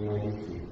Be seated.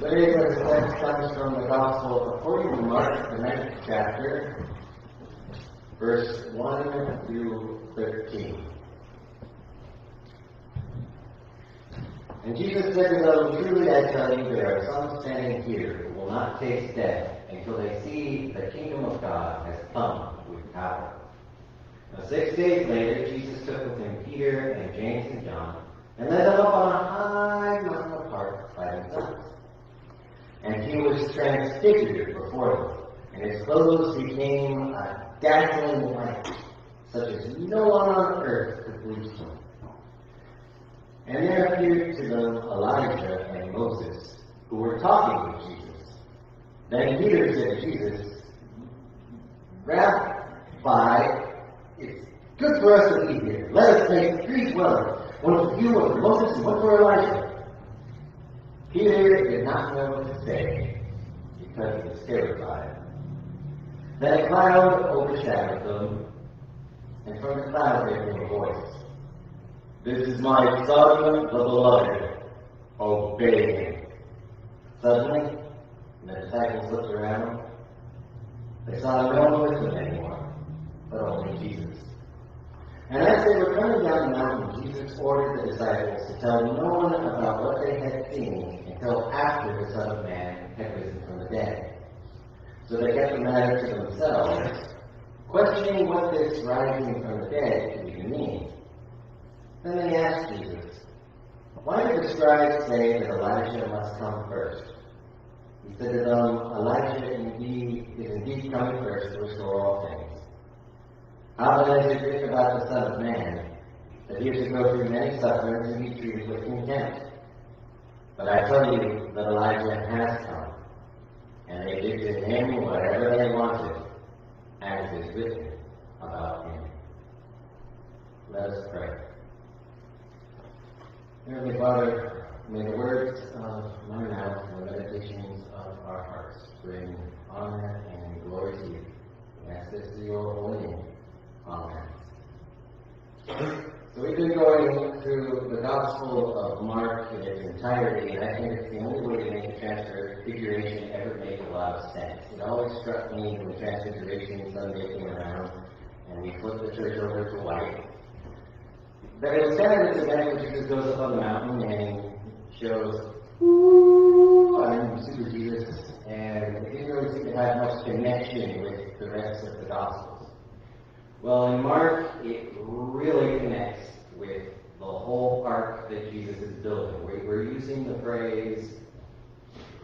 Today's text comes from the Gospel according to Mark, the ninth chapter, verse 1 through 13. And Jesus said to them, Truly I tell you, there are some standing here who will not taste death until they see the kingdom of God has come with power. Now, six days later, Jesus took with him Peter and James and John and led them up on a high mountain apart by themselves. And he was transfigured before them, and his clothes became a dazzling light, such as no one on earth could bleach them. And there appeared to them Elijah and Moses, who were talking with Jesus. Then Peter said to Jesus, Rabbi, it's good for us to be here. Let us make three dwellings, one for you, one for Moses, and one for Elijah. Peter did not know what to say because he was terrified. Then a cloud overshadowed them, and from the cloud there came a voice. This is my son, the beloved. Obey him. Suddenly, the disciples looked around. They saw no one with them anymore, but only Jesus. And as they were coming down the mountain, Jesus ordered the disciples to tell no one about what they had seen until after the Son of Man had risen from the dead. So they kept the matter to themselves, questioning what this rising from the dead could even mean. Then they asked Jesus, Why did the scribes say that Elijah must come first? He said to them, Elijah indeed is indeed coming first to restore all things. How then is it written about the Son of Man, that he is to go through many sufferings and be treated with contempt? But I tell you that Elijah has come, and they did to him whatever they wanted, as is written about him. Let us pray. Heavenly Father, may the words of my mouth and the meditations of our hearts bring honor and glory to you. We ask this through your holy name. Um, Amen. So we've been going through the Gospel of Mark in its entirety, and I think it's the only way to make transfiguration ever make a lot of sense. It always struck me when Transfiguration Sunday came around, and we flipped the church over to white, that it was kind of this event Jesus goes up on the mountain and shows, Ooh, I'm super Jesus, and it didn't really seem to have much connection with the rest of the Gospels. Well, in Mark, it really connects with the whole arc that Jesus is building. We're using the phrase,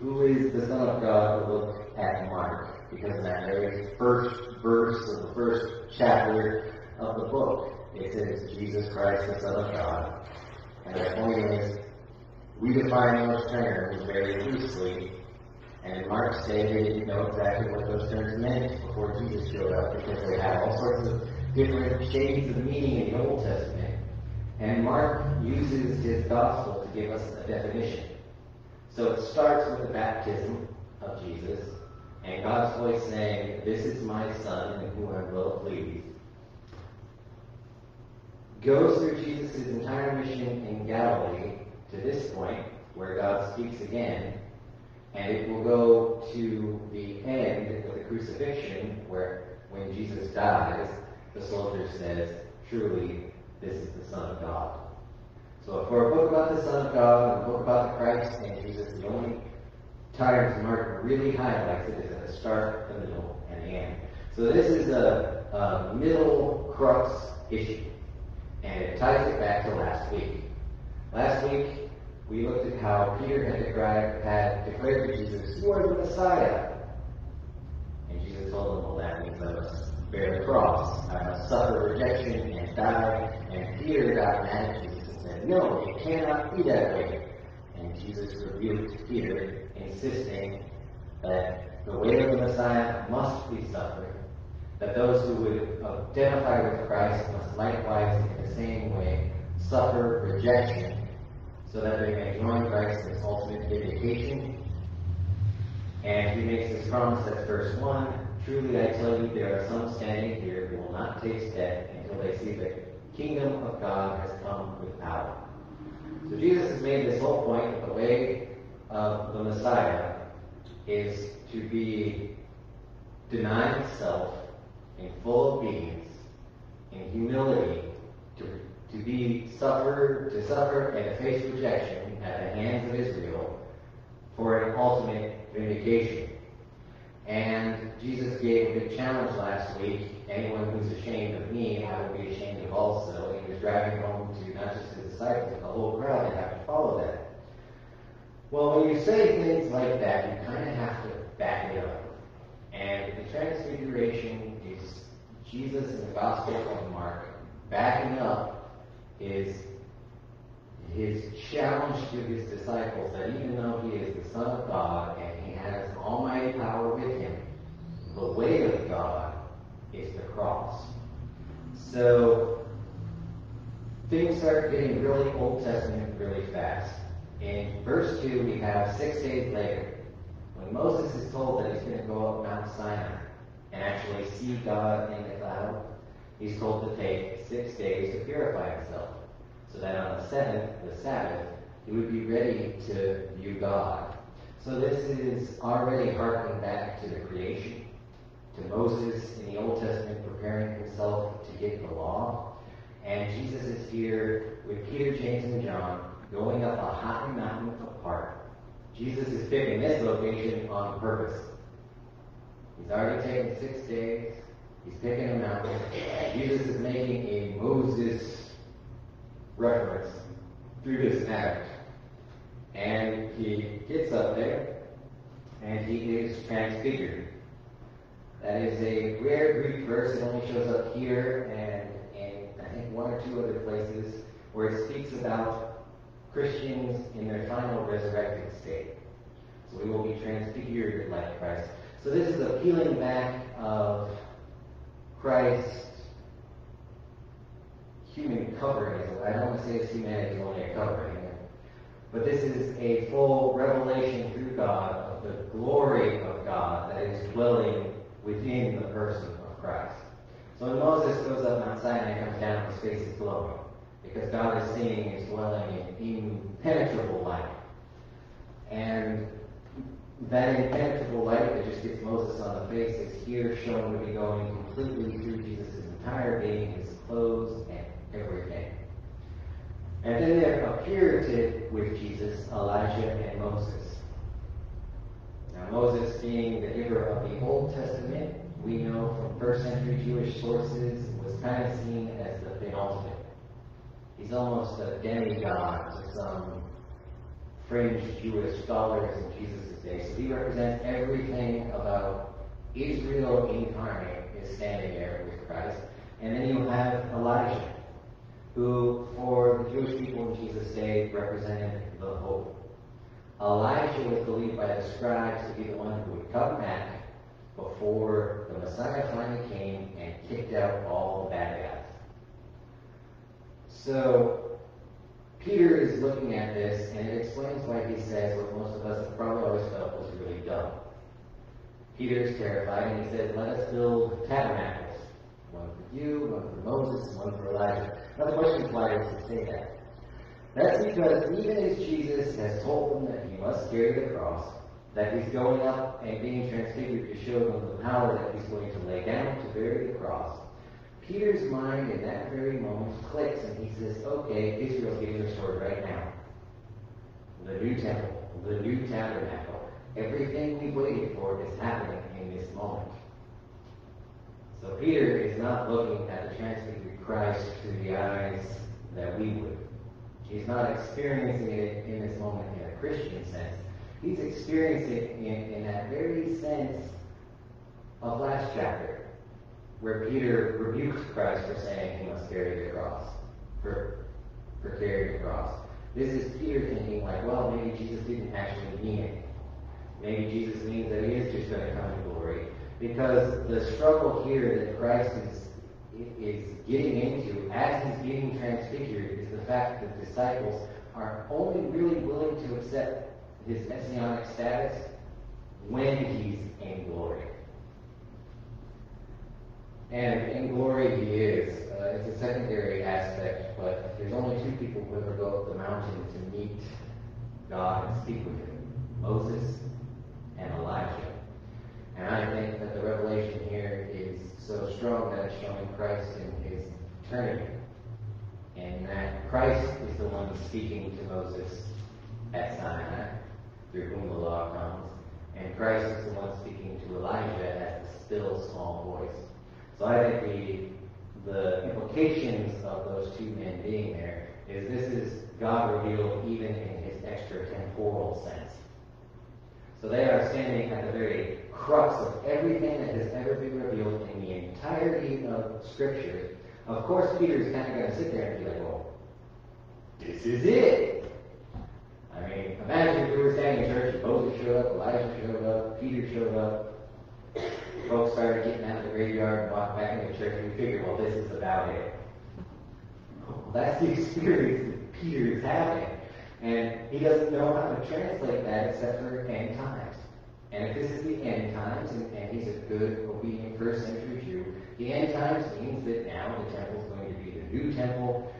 who is the Son of God, look at Mark, because in that very first verse of the first chapter of the book, it says Jesus Christ, the Son of God. And the point is, we define those terms very loosely, and Mark day, they didn't know exactly what those terms meant before Jesus showed up, because they had all sorts of different shades of meaning in the Old Testament. And Mark uses his gospel to give us a definition. So it starts with the baptism of Jesus, and God's voice saying, This is my Son in whom I'm well pleased goes through Jesus' entire mission in Galilee to this point, where God speaks again, and it will go to the end of the crucifixion, where when Jesus dies, the soldier says, Truly, this is the Son of God. So for a book about the Son of God, and a book about the Christ and Jesus, the only times Mark really highlights it is at the start, the middle, and the end. So this is a, a middle crux issue. And it ties it back to last week. Last week, we looked at how Peter had declared, had declared to Jesus, You are the Messiah. And Jesus told him, Well, that means I must bear the cross. I must suffer rejection and die. And Peter got mad at Jesus and said, No, it cannot be that way. And Jesus rebuked Peter, insisting that the way of the Messiah must be suffering that those who would identify with Christ must likewise, in the same way, suffer rejection, so that they may join Christ in his ultimate vindication. And he makes this promise at verse 1 Truly I tell you, there are some standing here who will not taste death until they see the kingdom of God has come with power. So Jesus has made this whole point that the way of the Messiah is to be denying self in full obedience, in humility, to, be suffered, to suffer and to face rejection at the hands of Israel for an ultimate vindication. And Jesus gave a big challenge last week. Anyone who's ashamed of me, I will be ashamed of also. He was driving home to not just his disciples, but the whole crowd. They have to follow that. Well, when you say things like that, you kind of have to back it up. And the transfiguration is Jesus in the Gospel of Mark backing up his his challenge to his disciples that even though he is the Son of God and he has almighty power with him, the way of God is the cross. So things start getting really Old Testament really fast. In verse 2, we have six days later, when Moses is told that he's going to go up Mount Sinai and actually see God in the cloud, he's told to take six days to purify himself so that on the seventh, the Sabbath, he would be ready to view God. So this is already harking back to the creation, to Moses in the Old Testament preparing himself to get the law. And Jesus is here with Peter, James, and John going up a high mountain apart. Jesus is picking this location on purpose. He's already taken six days. He's taking a mountain. Jesus is making a Moses reference through this act. And he gets up there and he is transfigured. That is a rare Greek verse. It only shows up here and, and I think one or two other places where it speaks about Christians in their final resurrected state. So we will be transfigured like Christ. So this is a peeling back of Christ human covering. I don't want to say his humanity is only a covering, but this is a full revelation through God of the glory of God that is dwelling within the person of Christ. So when Moses goes up Mount Sinai and comes down, his face is glowing because God is seeing his dwelling in impenetrable light. And that impenetrable light that just gets Moses on the face is here shown to be going completely through Jesus' entire being, his clothes and everything. And then there appeared with Jesus Elijah and Moses. Now, Moses, being the giver of the Old Testament, we know from first century Jewish sources, was kind of seen as the penultimate. He's almost a demigod to some fringe Jewish scholars in Jesus' day. So he represents everything about Israel incarnate is standing there with Christ. And then you have Elijah, who for the Jewish people in Jesus' day represented the hope. Elijah was believed by the scribes to be the one who would come back before the Messiah finally came and kicked out all the bad guys. So Peter is looking at this and it explains why he says what most of us have probably always felt was really dumb. Peter is terrified and he says, Let us build tabernacles one for you, one for Moses, and one for Elijah. Now the question is why does he say that? That's because even as Jesus has told them that he must carry the cross, that he's going up and being transfigured to show them the power that he's going to lay down to bear the cross, Peter's mind in that very moment clicks and he says, okay, Israel's getting restored right now. The new temple, the new tabernacle, everything we waited for is happening in this moment. So Peter is not looking at the transfigured Christ through the eyes that we would. He's not experiencing it in this moment in a Christian sense. He's experiencing it in, in that very sense of last chapter, where Peter rebukes Christ for saying he must carry the cross, for, for carrying the cross. This is Peter thinking like, well, maybe Jesus didn't actually mean it. Maybe Jesus means that he is just going to come in glory. Because the struggle here that Christ is, is getting into as he's being transfigured is the fact that the disciples are only really willing to accept his messianic status when he's in glory. And in glory he is. Uh, it's a secondary aspect, but there's only two people who ever go up the mountain to meet God and speak with him, Moses and Elijah. And I think that the revelation here is so strong that it's showing Christ in his eternity. And that Christ is the one speaking to Moses at Sinai, through whom the law comes. And Christ is the one speaking to Elijah at the still small voice. So I think the, the implications of those two men being there is this is God revealed even in his extra temporal sense. So they are standing at the very crux of everything that has ever been revealed in the entirety of Scripture. Of course, Peter's kind of going to sit there and be like, well, this is it. I mean, imagine if we were standing in church and Moses showed up, Elijah showed up, Peter showed up, folks started getting out of the graveyard and walking back into church, and we figured, well, this is about it. Well, that's the experience that Peter is having. And he doesn't know how to translate that except for end times. And if this is the end times, and, and he's a good, obedient first century Jew, the end times means that now the temple is going to be the new temple,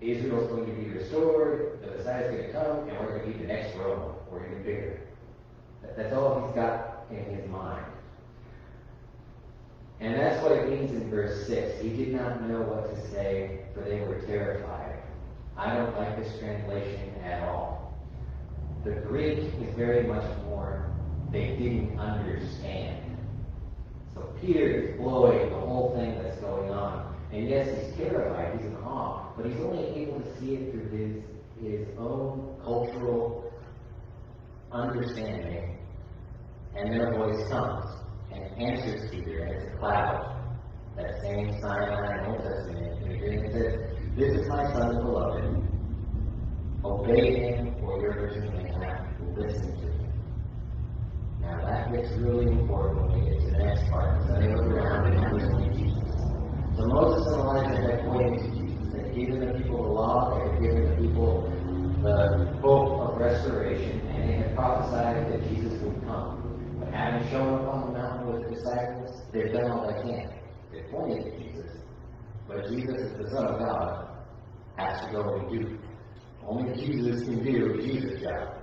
Israel is going to be restored, the Messiah is going to come, and we're going to be the next Rome, or even bigger. That, that's all he's got in his mind. And that's what it means in verse 6. He did not know what to say, for they were terrified. I don't like this translation at all. The Greek is very much more, they didn't understand. So Peter is blowing the whole thing that's going on. And yes, he's terrified, he's in awe, but he's only able to see it through his, his own cultural understanding. And then a voice comes and answers Peter, and it's a cloud. That same Sinai in Old Testament and it says, This is my son the beloved. Obey him, or your version may to listen to him. Now that gets really important when we get to the next part, because they look around and there's only Jesus. So Moses and Elijah had pointed to Jesus. They had given the people the law, they had given the people the hope of restoration, and they had prophesied that Jesus would come. But having shown up on the mountain with the disciples, they've done all they can. They pointed to Jesus. But Jesus is the Son of God, has to go and do. Only Jesus can do Jesus' job.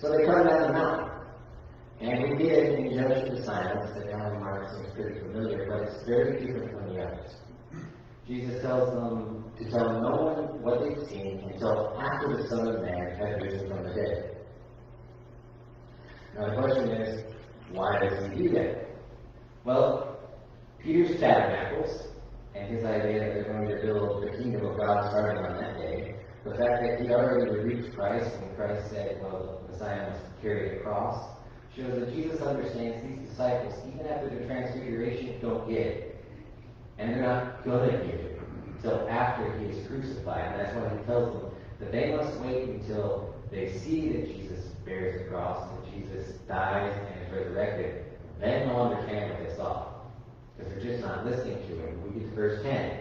So they come down the mountain. And we did in Judge to the Silence, that Alan Mark seems pretty familiar, but it's very different from the others. Jesus tells them to tell no one what they've seen until after the Son of Man has risen from the dead. Now the question is, why does he do that? Well, Peter's tabernacles and his idea that they're going to build the kingdom of God starting on that day, the fact that he already reached Christ and Christ said, well, the Messiah must carry a cross, shows that Jesus understands these disciples, even after the transfiguration, don't get it. And they're not going to get it until after he is crucified. And that's why he tells them that they must wait until they see that Jesus bears the cross, that Jesus dies and is resurrected. Then they'll understand what they saw. Because they're just not listening to him. We get 10.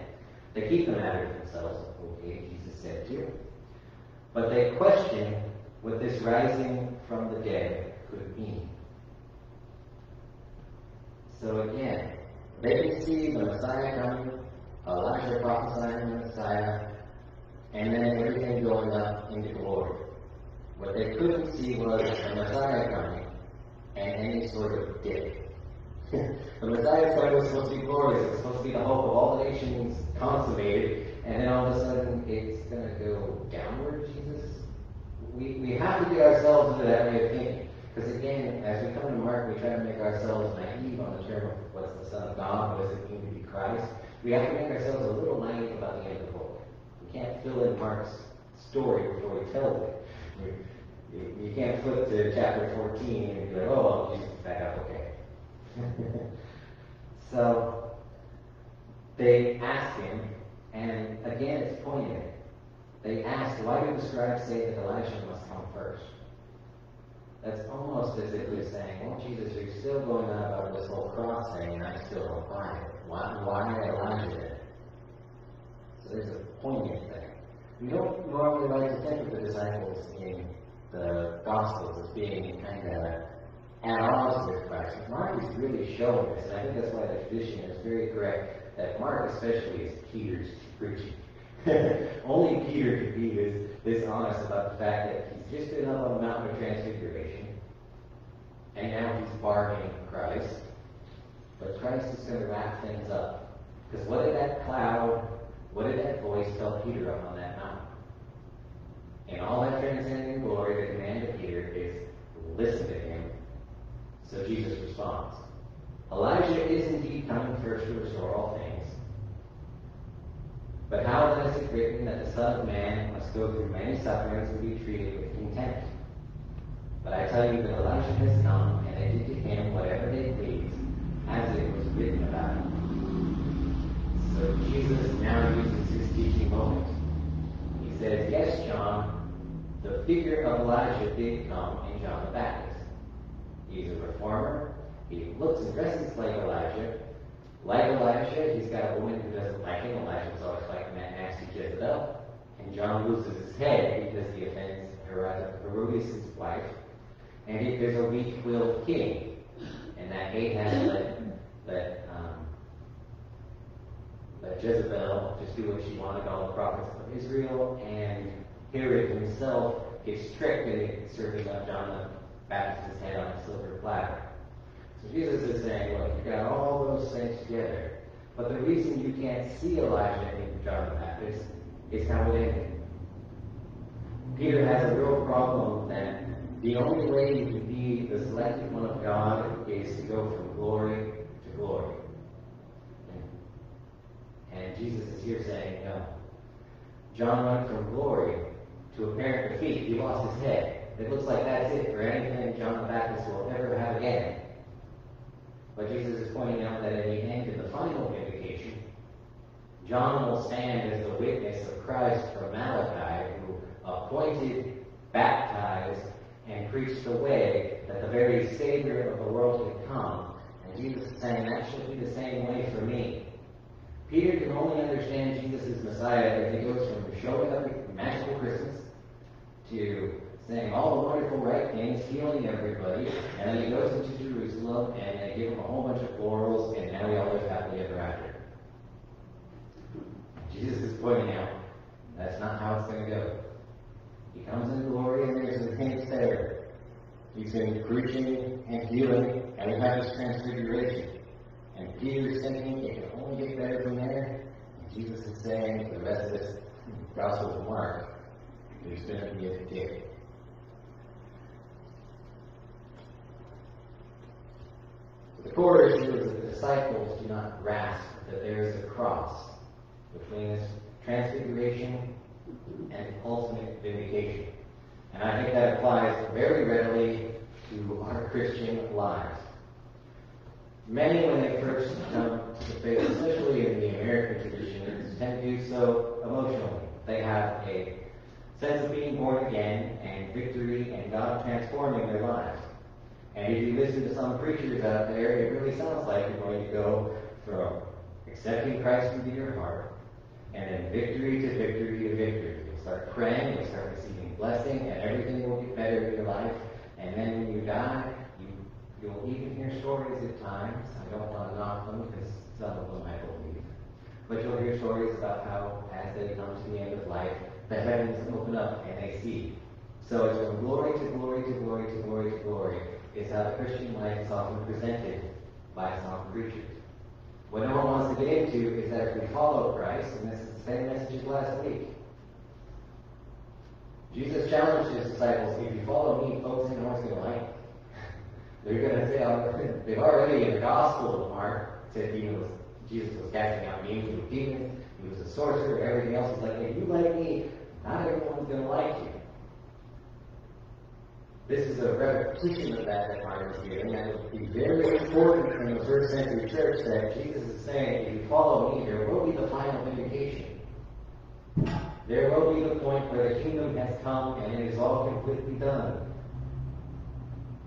They keep the matter to themselves. Okay, Jesus said to. But they question what this rising from the dead could mean. So again, they can see the Messiah coming, Elijah prophesying the Messiah, and then everything going up into glory. What they couldn't see was the Messiah coming and any sort of dip. the Messiah was supposed to be glorious. Was supposed to be the hope of all the nations consummated, and then all of a sudden it's going to go downward, Jesus? We, we have to get ourselves into that way of thinking. Because again, as we come to Mark, we try to make ourselves naive on the term of what's the Son of God, what does it mean to be Christ. We have to make ourselves a little naive about the end of the book. We can't fill in Mark's story before he tells it. We, you, can't flip to chapter 14 and be like, oh, Jesus back up, okay. so, they ask him, and again, it's poignant. They ask, why do the scribes say that Elijah must come first? That's almost as if they're saying, well, Jesus, you're still going on about this whole cross thing, and I still don't buy it. Why, why Elijah then? So there's a poignant thing. We don't normally like to think of the disciples in the Gospels as being kind of at odds with Christ. Mark is really showing this, and I think that's why the tradition is very correct that Mark especially is Peter's preaching. Only Peter could be this, this honest about the fact that he's just been up on the mountain of transfiguration, and now he's bargaining Christ. But Christ is going to wrap things up. Because what did that cloud, what did that voice tell Peter up on that mountain? And all that transcendent glory, the command of Peter is listen to him. So Jesus responds. Elijah is indeed coming first to restore all things. But how then is it written that the Son of Man must go through many sufferings and be treated with contempt? But I tell you that Elijah has come, and they did to him whatever they pleased, as it was written about him. So Jesus now uses his teaching moment. He says, Yes, John, the figure of Elijah did come in John the Baptist. He's a reformer. He looks and dresses like Elijah, like Elijah, he's got a woman who doesn't like him. Elijah was always like that nasty Jezebel. And John loses his head because he offends Herodias' wife. And if there's a weak-willed king, and that Ahab let, let, um, let Jezebel just do what she wanted, all the prophets of Israel, and Herod himself gets tricked into serving up John the his head on a silver platter. So Jesus is saying, look, you've got all those things together. But the reason you can't see Elijah in John the Baptist is how it ended. Peter has a real problem that the only way you can be the selected one of God is to go from glory to glory. And Jesus is here saying, no. John went from glory to apparent defeat. He lost his head. It looks like that's it for anything John the Baptist will ever have again. But Jesus is pointing out that in the end, in the final vindication, John will stand as the witness of Christ from Malachi, who appointed, baptized, and preached the way that the very Savior of the world could come. And Jesus is saying that should be the same way for me. Peter can only understand Jesus as Messiah if he goes from showing up at magical Christmas to saying all the wonderful right things, healing everybody, and then he goes into Jerusalem and they give him a whole bunch of laurels, and now we all live happily ever after. Jesus is pointing out that's not how it's going to go. He comes in glory and there's a hint there. He's in preaching and healing, and we have this transfiguration. And Peter's thinking it can only get better from there. And Jesus is saying the rest of this Gospel of Mark, there's going to be a dip. The core issue is that the disciples do not grasp that there is a cross between this transfiguration and ultimate vindication. And I think that applies very readily to our Christian lives. Many, when they first come to faith, especially in the American tradition, tend to do so emotionally. They have a sense of being born again and victory and God transforming their lives. And if you listen to some preachers out there, it really sounds like you're going to go from accepting Christ into your heart and then victory to victory to victory. You'll start praying, you'll start receiving blessing, and everything will get better in your life. And then when you die, you, you'll even hear stories at times. I don't want to knock them because some of them I believe. But you'll hear stories about how, as they come to the end of life, the heavens open up and they see. So it's from glory to glory to glory to glory to glory is how the Christian life is often presented by some preachers. What no one wants to get into is that if we follow Christ, and this is the same message as last week, Jesus challenged his disciples, if you follow me, folks, know what's going to like. They're going to say, oh, they've already in the Gospel of Mark said he was, Jesus was casting out demons demons, he was a sorcerer, everything else. He's like, if you like me, not everyone's going to like you. This is a repetition of that that is giving, and it would be very important in the first century church that Jesus is saying, if you follow me, there will be the final vindication. There will be the point where the kingdom has come and it is all completely done.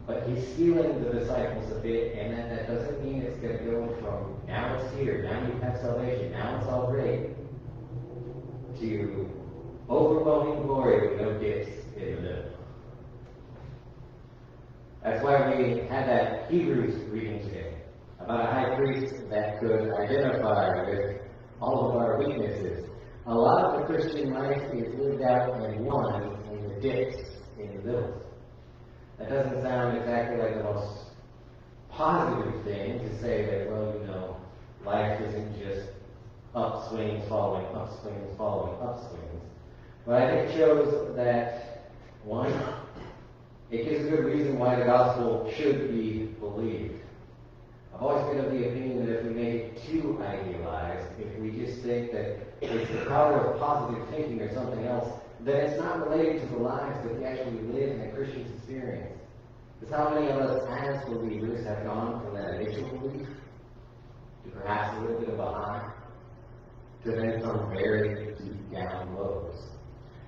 But he's steeling the disciples a bit, and that, that doesn't mean it's going to go from now it's here, now you have salvation, now it's all great, to overwhelming glory with no gifts in the middle. That's why we had that Hebrews reading today about a high priest that could identify with all of our weaknesses. A lot of the Christian life is lived out in one in the dips, in the middle. That doesn't sound exactly like the most positive thing to say that, well, you know, life isn't just upswings following upswings following upswings. But I think it shows that, one, it gives a good reason why the gospel should be believed. I've always been of the opinion that if we make it too idealized, if we just think that it's the power of positive thinking or something else, then it's not related to the lives that we actually live in a Christian's experience. Because how many of us as believers have gone from that initial belief to perhaps a little bit of a high to then some very deep down lows?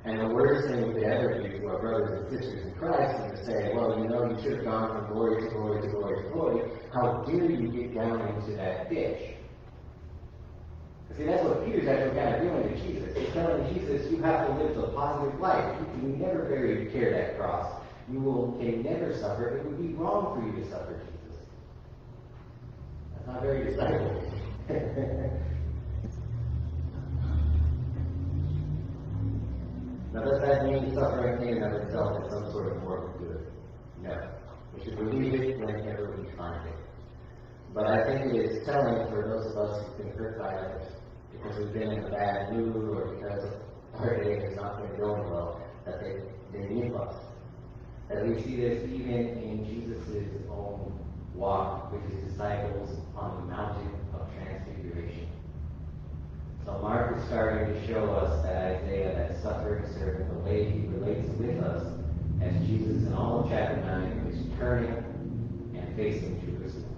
And the worst thing we ever do to our brothers and sisters in Christ is to say, well, you know, you should have gone from glory to glory to glory to glory. How dare you get down into that ditch? See, that's what Peter's actually kind of doing to Jesus. He's telling Jesus, you have to live a positive life. You can never carry, carry that cross. You will can never suffer. It would be wrong for you to suffer, Jesus. That's not very disciple. Now, does that mean suffering in and of itself is some sort of moral good? No. We should believe it whenever we find it. But I think it is telling for those of us who've been hurt by others, because we've been in a bad mood or because our day has not been going well, that they, they need us. That we see this even in Jesus' own walk with his disciples on the mountain of transfiguration. So Mark is starting to show us that Isaiah, that suffering servant, the way he relates with us as Jesus in all of chapter 9 is turning and facing Jerusalem.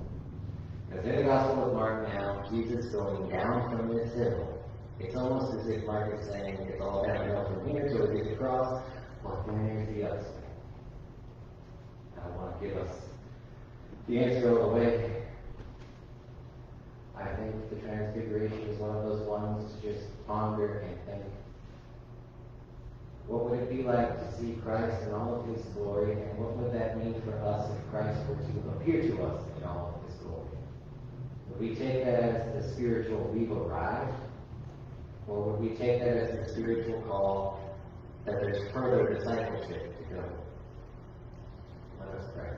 Because in the Gospel of Mark now, Jesus going down from this hill. It's almost as if Mark is saying it's all downhill from here it gets across. Well, there's the upside. I want to give us the answer of the way. I think the Transfiguration is one of those ones to just ponder and think. What would it be like to see Christ in all of his glory, and what would that mean for us if Christ were to appear to us in all of his glory? Would we take that as the spiritual we've arrived? Or would we take that as the spiritual call that there's further discipleship to go? Let us pray.